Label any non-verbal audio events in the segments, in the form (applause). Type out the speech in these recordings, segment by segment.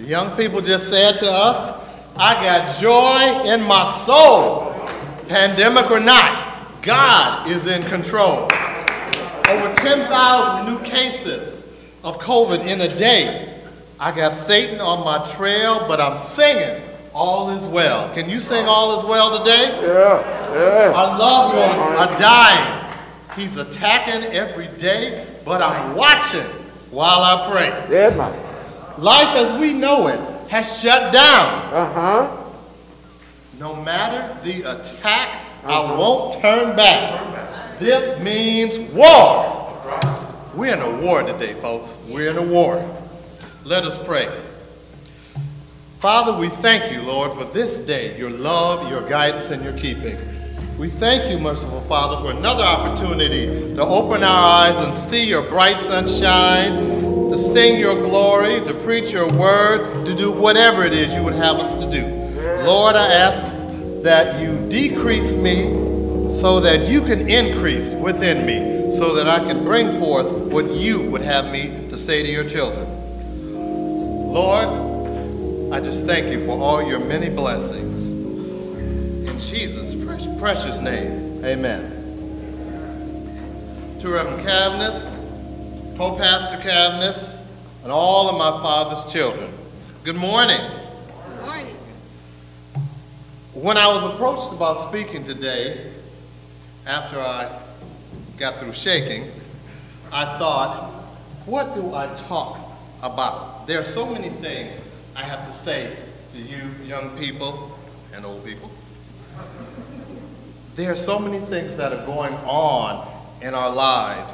The young people just said to us, I got joy in my soul. Pandemic or not, God is in control. Over 10,000 new cases of COVID in a day. I got Satan on my trail, but I'm singing all is well. Can you sing all is well today? Yeah, yeah. Our loved ones are dying. He's attacking every day, but I'm watching while I pray. Yeah, man. Life as we know it has shut down. Uh-huh. No matter the attack, I won't turn back. This means war. We're in a war today, folks. We're in a war. Let us pray. Father, we thank you, Lord, for this day, your love, your guidance, and your keeping. We thank you, merciful Father, for another opportunity to open our eyes and see your bright sunshine, sing your glory, to preach your word, to do whatever it is you would have us to do. Lord, I ask that you decrease me so that you can increase within me, so that I can bring forth what you would have me to say to your children. Lord, I just thank you for all your many blessings. In Jesus' precious name, amen. To Reverend Cavness, co-pastor Cavness, and all of my father's children, good morning. Good Morning. When I was approached about speaking today, after I got through shaking, I thought, what do I talk about? There are so many things I have to say to you young people and old people. There are so many things that are going on in our lives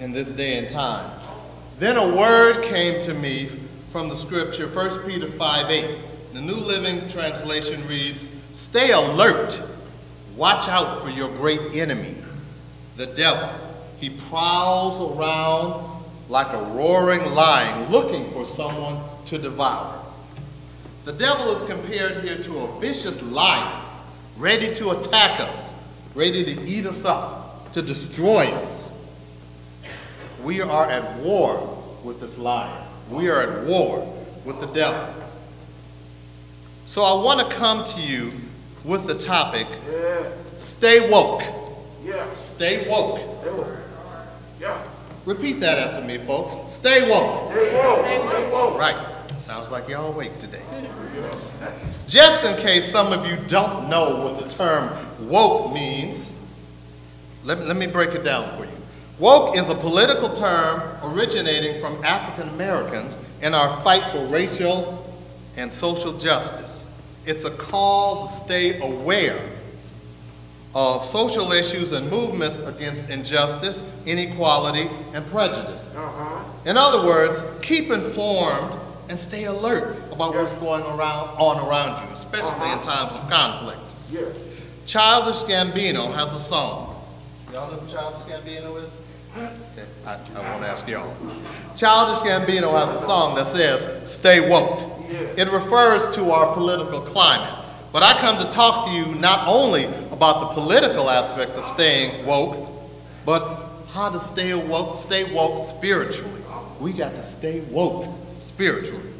in this day and time. Then a word came to me from the scripture, 1 Peter 5 8. The New Living Translation reads, Stay alert, watch out for your great enemy, the devil. He prowls around like a roaring lion looking for someone to devour. The devil is compared here to a vicious lion ready to attack us, ready to eat us up, to destroy us. We are at war with this lion. We are at war with the devil. So I want to come to you with the topic Yeah, stay woke. yeah. Stay woke. Yeah. Repeat that after me, folks. Stay woke. Stay woke. Stay woke. Right. Sounds like y'all awake today. Just in case some of you don't know what the term woke means, let let me break it down for you. Woke is a political term originating from African Americans in our fight for racial and social justice. It's a call to stay aware of social issues and movements against injustice, inequality, and prejudice. Uh-huh. In other words, keep informed and stay alert about what's going around, on around you, especially in times of conflict. Yeah. Childish Gambino has a song. Y'all know who Childish Gambino is? I, I won't ask y'all. Childish Gambino has a song that says, Stay woke. It refers to our political climate. But I come to talk to you not only about the political aspect of staying woke, but how to stay woke, stay woke spiritually. We got to stay woke spiritually.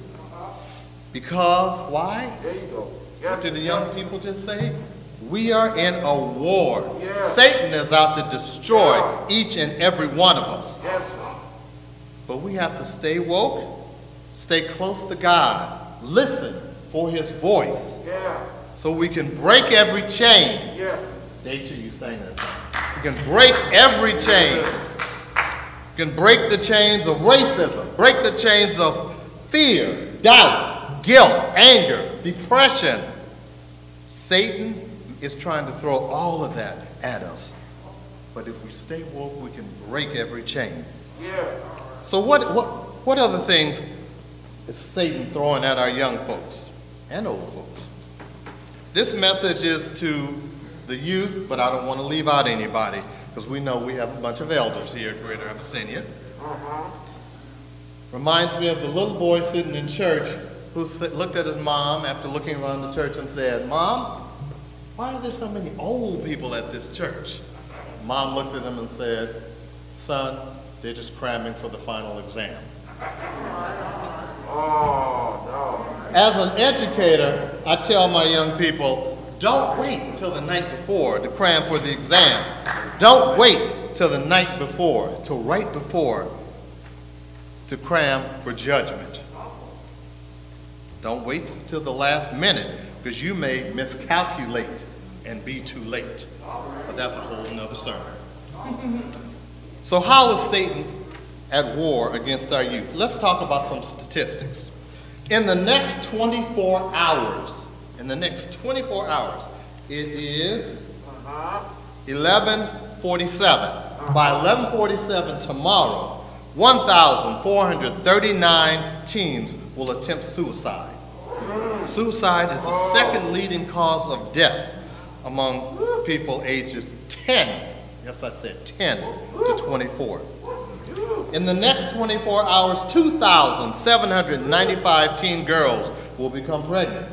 Because why? There you go. What did the young people just say? We are in a war. Satan is out to destroy each and every one of us. Yes. But we have to stay woke, stay close to God, listen for his voice, so we can break every chain. Yeah. Daisha, you sang that song. We can break every chain. We can break the chains of racism, break the chains of fear, doubt, guilt, anger, depression. Satan is trying to throw all of that at us. But if we stay woke, we can break every chain. Yeah. So what, what, what other things is Satan throwing at our young folks and old folks? This message is to the youth, but I don't want to leave out anybody because we know we have a bunch of elders here at Greater Abyssinia. Uh-huh. Reminds me of the little boy sitting in church who looked at his mom after looking around the church and said, Mom, why are there so many old people at this church? Mom looked at him and said, Son, they're just cramming for the final exam. Oh, As an educator, I tell my young people, don't wait till the night before to cram for the exam. Don't wait till the night before, till right before, to cram for judgment. Don't wait till the last minute, because you may miscalculate and be too late. But that's a whole nother sermon. (laughs) So how is Satan at war against our youth? Let's talk about some statistics. In the next 24 hours, in the next 24 hours, it is 1147. By 1147 tomorrow, 1,439 teens will attempt suicide. Hmm. Suicide is the second leading cause of death among people ages 10, yes I said 10 to 24. In the next 24 hours, 2,795 teen girls will become pregnant.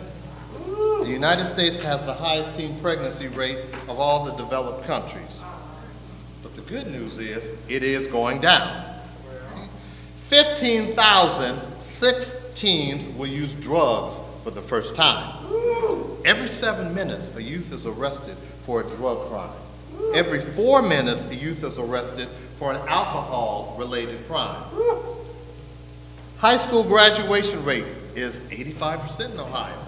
The United States has the highest teen pregnancy rate of all the developed countries. But the good news is, it is going down. 15,006 teens will use drugs for the first time. Every seven minutes, a youth is arrested for a drug crime. Every four minutes, a youth is arrested for an alcohol-related crime. High school graduation rate is 85% in Ohio.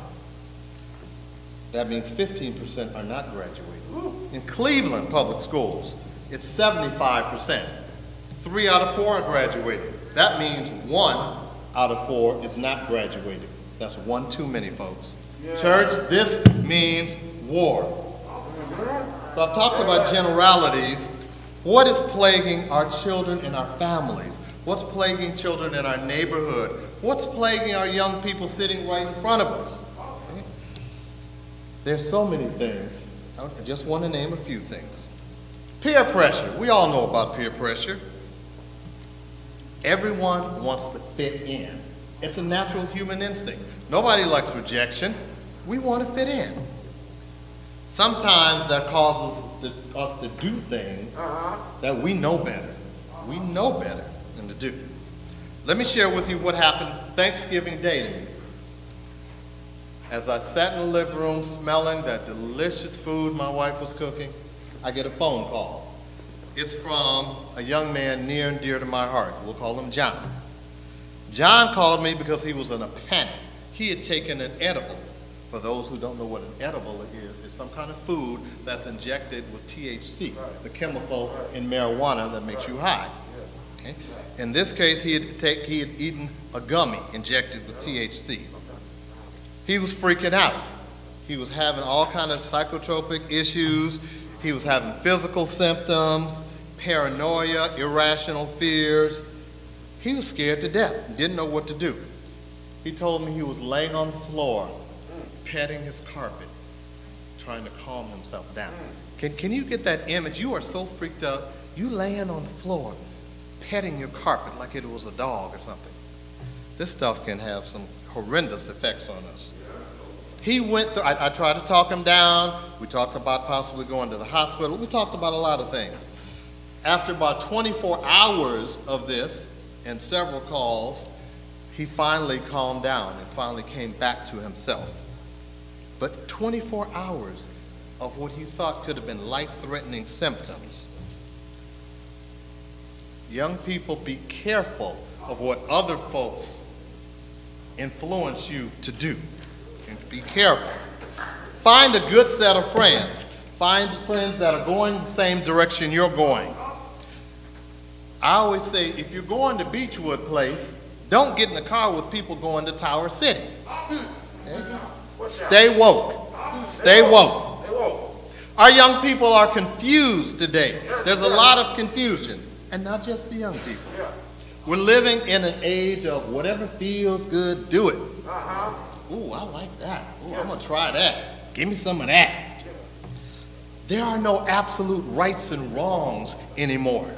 That means 15% are not graduating. In Cleveland public schools, it's 75%. Three out of four are graduating. That means one out of four is not graduating. That's one too many, folks. Church, this means war. So I've talked about generalities. What is plaguing our children and our families? What's plaguing children in our neighborhood? What's plaguing our young people sitting right in front of us? There's so many things. I just want to name a few things. Peer pressure. We all know about peer pressure. Everyone wants to fit in. It's a natural human instinct. Nobody likes rejection. We want to fit in. Sometimes that causes us to do things uh-huh. that we know better. We know better than to do. Let me share with you what happened Thanksgiving Day to me. As I sat in the living room smelling that delicious food my wife was cooking, I get a phone call. It's from a young man near and dear to my heart. We'll call him John. John called me because he was in a panic. He had taken an edible. For those who don't know what an edible is, it's some kind of food that's injected with THC, the chemical in marijuana that makes you high. Okay? In this case, he had, take, he had eaten a gummy injected with THC. He was freaking out. He was having all kind of psychotropic issues. He was having physical symptoms, paranoia, irrational fears. He was scared to death, didn't know what to do. He told me he was laying on the floor, petting his carpet, trying to calm himself down. Mm. Can, can you get that image? You are so freaked out. You laying on the floor, petting your carpet like it was a dog or something. This stuff can have some horrendous effects on us. He went through, I, I tried to talk him down. We talked about possibly going to the hospital. We talked about a lot of things. After about 24 hours of this and several calls, he finally calmed down and finally came back to himself. But 24 hours of what he thought could have been life-threatening symptoms. Young people, be careful of what other folks influence you to do. And be careful. Find a good set of friends. Find friends that are going the same direction you're going. I always say, if you're going to Beechwood Place, don't get in the car with people going to Tower City. Okay? Stay woke. Stay woke. Our young people are confused today. There's a lot of confusion, and not just the young people. We're living in an age of whatever feels good, do it. Ooh, I like that. Ooh, I'm gonna try that. Give me some of that. There are no absolute rights and wrongs anymore.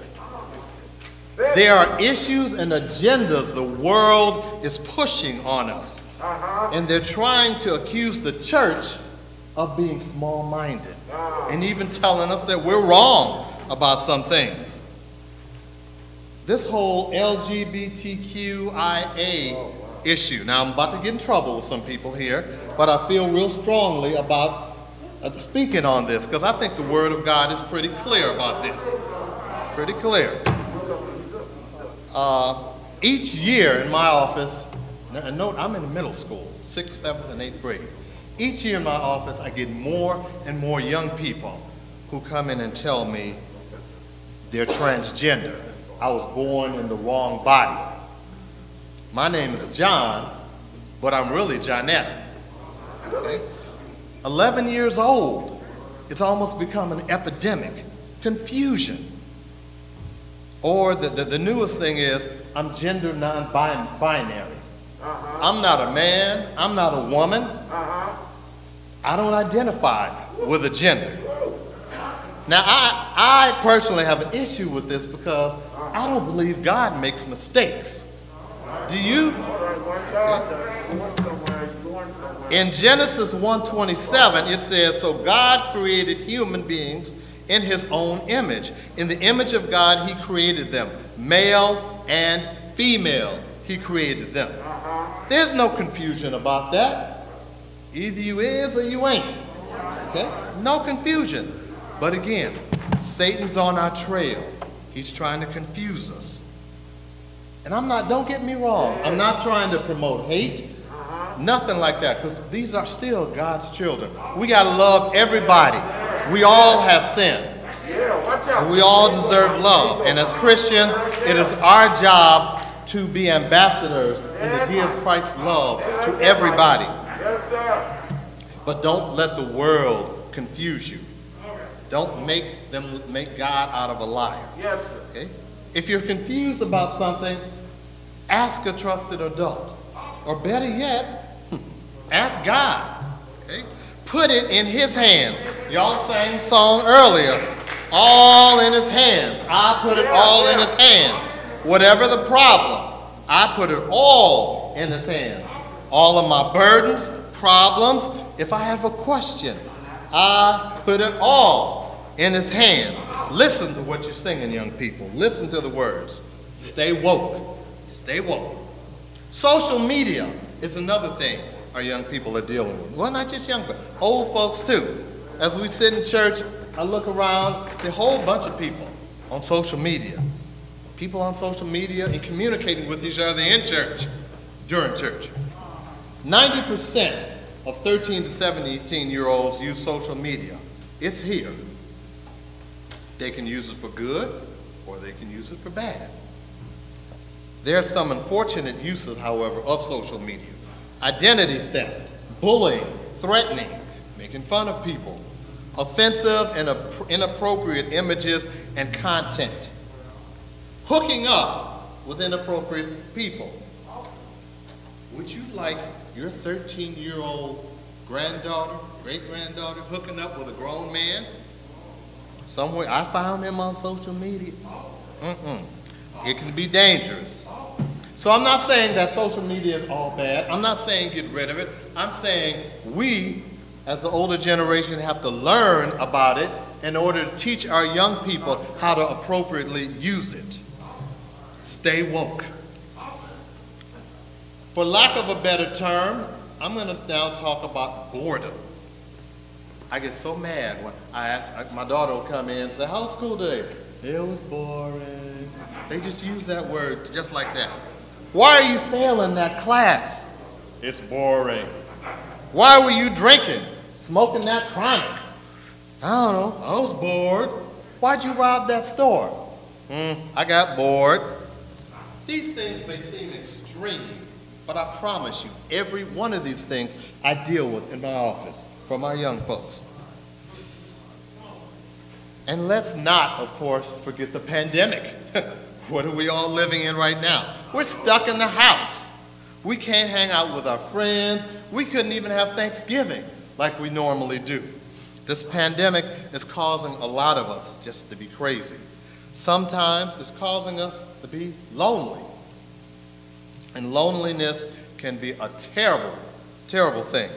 There are issues and agendas the world is pushing on us. And they're trying to accuse the church of being small minded and even telling us that we're wrong about some things. This whole LGBTQIA issue. Now, I'm about to get in trouble with some people here, but I feel real strongly about uh, speaking on this because I think the Word of God is pretty clear about this. Pretty clear. Uh, each year in my office, and note I'm in middle school, sixth, seventh, and eighth grade. Each year in my office, I get more and more young people who come in and tell me they're transgender. I was born in the wrong body. My name is John, but I'm really Johnette. Okay? 11 years old, it's almost become an epidemic. Confusion. Or the, the, the newest thing is, I'm gender non binary. Uh-huh. I'm not a man, I'm not a woman. Uh-huh. I don't identify with a gender. Now, I, I personally have an issue with this because I don't believe God makes mistakes. Do you? In Genesis 1:27, it says, "So God created human beings in his own image. In the image of God he created them. Male and female he created them." There's no confusion about that. Either you is or you ain't. Okay? No confusion. But again, Satan's on our trail. He's trying to confuse us. And I'm not, don't get me wrong, I'm not trying to promote hate, nothing like that, because these are still God's children. We got to love everybody. We all have sinned. We all deserve love. And as Christians, it is our job to be ambassadors and to give Christ's love to everybody. But don't let the world confuse you. Don't make them make God out of a liar. Yes, sir. Okay? If you're confused about something, ask a trusted adult. Or better yet, (laughs) ask God. Okay? Put it in his hands. Y'all sang song earlier, all in his hands. I put it all in his hands. Whatever the problem, I put it all in his hands. All of my burdens, problems, if I have a question, I put it all in his hands. Listen to what you're singing, young people. Listen to the words. Stay woke. Stay woke. Social media is another thing our young people are dealing with. Well, not just young but old folks too. As we sit in church, I look around, the whole bunch of people on social media. People on social media and communicating with each other in church, during church. 90% of 13 to 17 year olds use social media. It's here. They can use it for good or they can use it for bad. There are some unfortunate uses, however, of social media. Identity theft, bullying, threatening, making fun of people, offensive and inappropriate images and content, hooking up with inappropriate people. Would you like your 13 year old granddaughter, great granddaughter, hooking up with a grown man. Somewhere, I found him on social media. Mm-mm. It can be dangerous. So I'm not saying that social media is all bad. I'm not saying get rid of it. I'm saying we, as the older generation, have to learn about it in order to teach our young people how to appropriately use it. Stay woke. For lack of a better term, I'm going to now talk about boredom. I get so mad when I ask, my daughter will come in and say, how was school today? It was boring. They just use that word just like that. Why are you failing that class? It's boring. Why were you drinking, smoking that chronic? I don't know. I was bored. Why'd you rob that store? Hmm, I got bored. These things may seem extreme, but I promise you, every one of these things I deal with in my office for my young folks. And let's not, of course, forget the pandemic. (laughs) what are we all living in right now? We're stuck in the house. We can't hang out with our friends. We couldn't even have Thanksgiving like we normally do. This pandemic is causing a lot of us just to be crazy. Sometimes it's causing us to be lonely. And loneliness can be a terrible, terrible thing.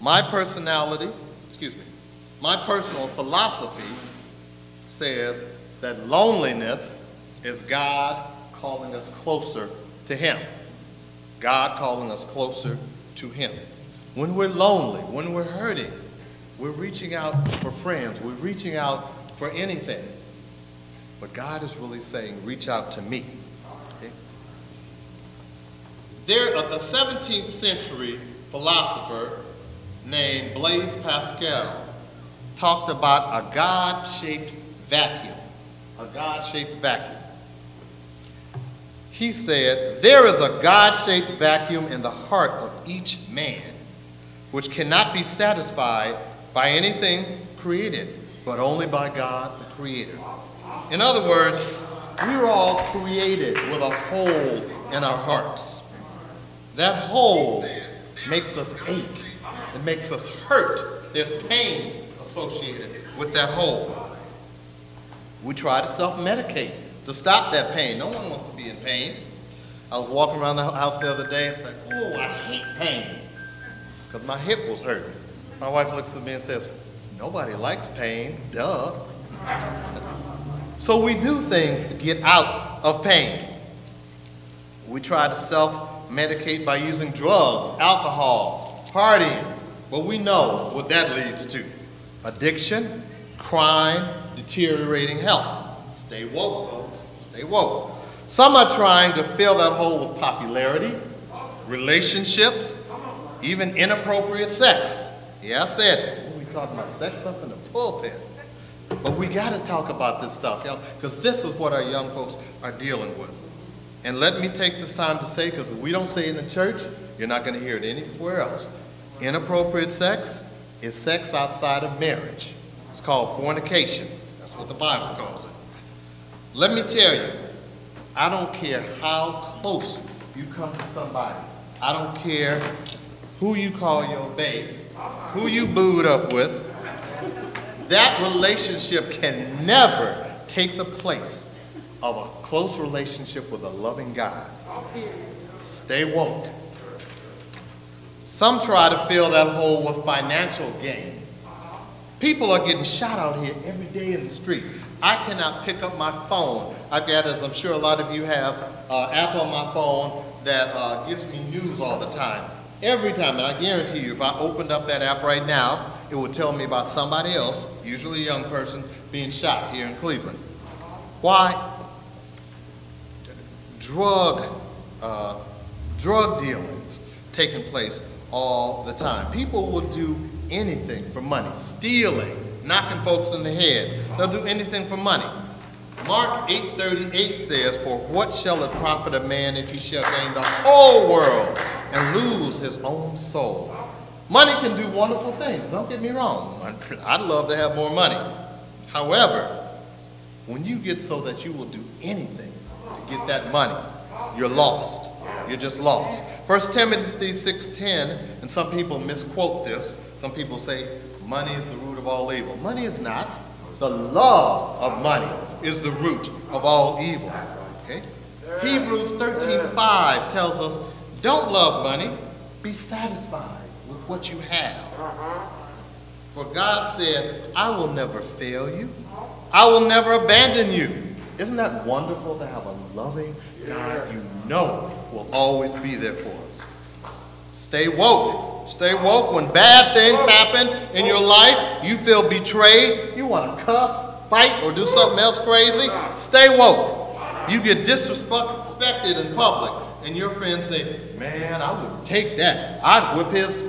My personality, excuse me, my personal philosophy says that loneliness is God calling us closer to Him. God calling us closer to Him. When we're lonely, when we're hurting, we're reaching out for friends, we're reaching out for anything. But God is really saying, reach out to me. Okay? There, a 17th century philosopher named Blaise Pascal talked about a God-shaped vacuum. A God-shaped vacuum. He said, There is a God-shaped vacuum in the heart of each man, which cannot be satisfied by anything created, but only by God the Creator. In other words, we were all created with a hole in our hearts. That hole makes us ache. It makes us hurt. There's pain associated with that hole. We try to self-medicate to stop that pain. No one wants to be in pain. I was walking around the house the other day and said, oh, I hate pain because my hip was hurting. My wife looks at me and says, nobody likes pain, duh. (laughs) so we do things to get out of pain. We try to self-medicate by using drugs, alcohol, partying, but we know what that leads to. Addiction, crime, deteriorating health. Stay woke, folks. Stay woke. Some are trying to fill that hole with popularity, relationships, even inappropriate sex. Yeah, I said it. We talking about sex up in the pulpit. But we got to talk about this stuff, y'all, because this is what our young folks are dealing with. And let me take this time to say, because if we don't say it in the church, you're not going to hear it anywhere else. Inappropriate sex is sex outside of marriage. It's called fornication. That's what the Bible calls it. Let me tell you, I don't care how close you come to somebody. I don't care who you call your baby, who you booed up with. That relationship can never take the place of a close relationship with a loving God. Stay woke. Some try to fill that hole with financial gain. People are getting shot out here every day in the street. I cannot pick up my phone. I've got, as I'm sure a lot of you have, uh, app on my phone that uh, gives me news all the time. Every time, and I guarantee you, if I opened up that app right now, it would tell me about somebody else, usually a young person, being shot here in Cleveland. Why? Drug, uh, drug dealings taking place all the time. People will do anything for money, stealing, knocking folks in the head. They'll do anything for money. Mark 8:38 says, "For what shall it profit a man if he shall gain the whole world and lose his own soul?" Money can do wonderful things. Don't get me wrong. (laughs) I'd love to have more money. However, when you get so that you will do anything to get that money, you're lost. You're just lost. 1 Timothy 6:10, and some people misquote this. Some people say money is the root of all evil. Money is not. The love of money is the root of all evil. Okay? Hebrews 13:5 tells us, don't love money, be satisfied what you have. For God said, I will never fail you. I will never abandon you. Isn't that wonderful to have a loving God you know will always be there for us? Stay woke. Stay woke. When bad things happen in your life, you feel betrayed, you want to cuss, fight, or do something else crazy, stay woke. You get disrespected in public, and your friends say, man, I would take that. I'd whip his.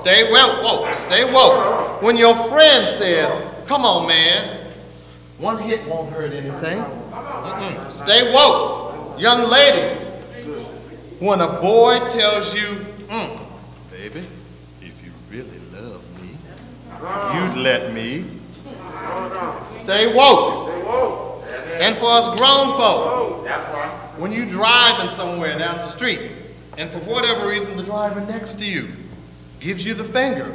Stay woke, woke. Stay woke. When your friend says, come on, man, one hit won't hurt anything. Mm-mm. Stay woke. Young lady, when a boy tells you, mm, baby, if you really love me, you'd let me. Stay woke. And for us grown folk, when you driving somewhere down the street, and for whatever reason the driver next to you gives you the finger,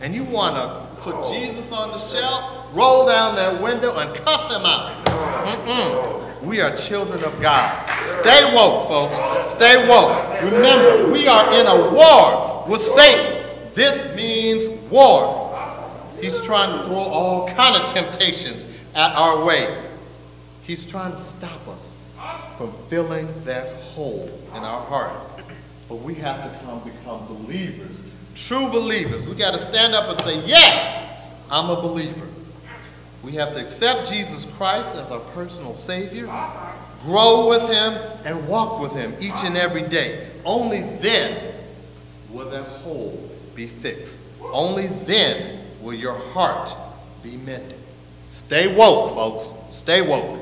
and you want to put Jesus on the shelf, roll down that window, and cuss him out. Mm-mm. We are children of God. Stay woke, folks. Stay woke. Remember, we are in a war with Satan. This means war. He's trying to throw all kind of temptations at our way. He's trying to stop us from filling that hole in our heart. but we have to come become believers, true believers. We got to stand up and say, Yes, I'm a believer. We have to accept Jesus Christ as our personal Savior, grow with Him, and walk with Him each and every day. Only then will that hole be fixed. Only then will your heart be mended. Stay woke, folks. Stay woke.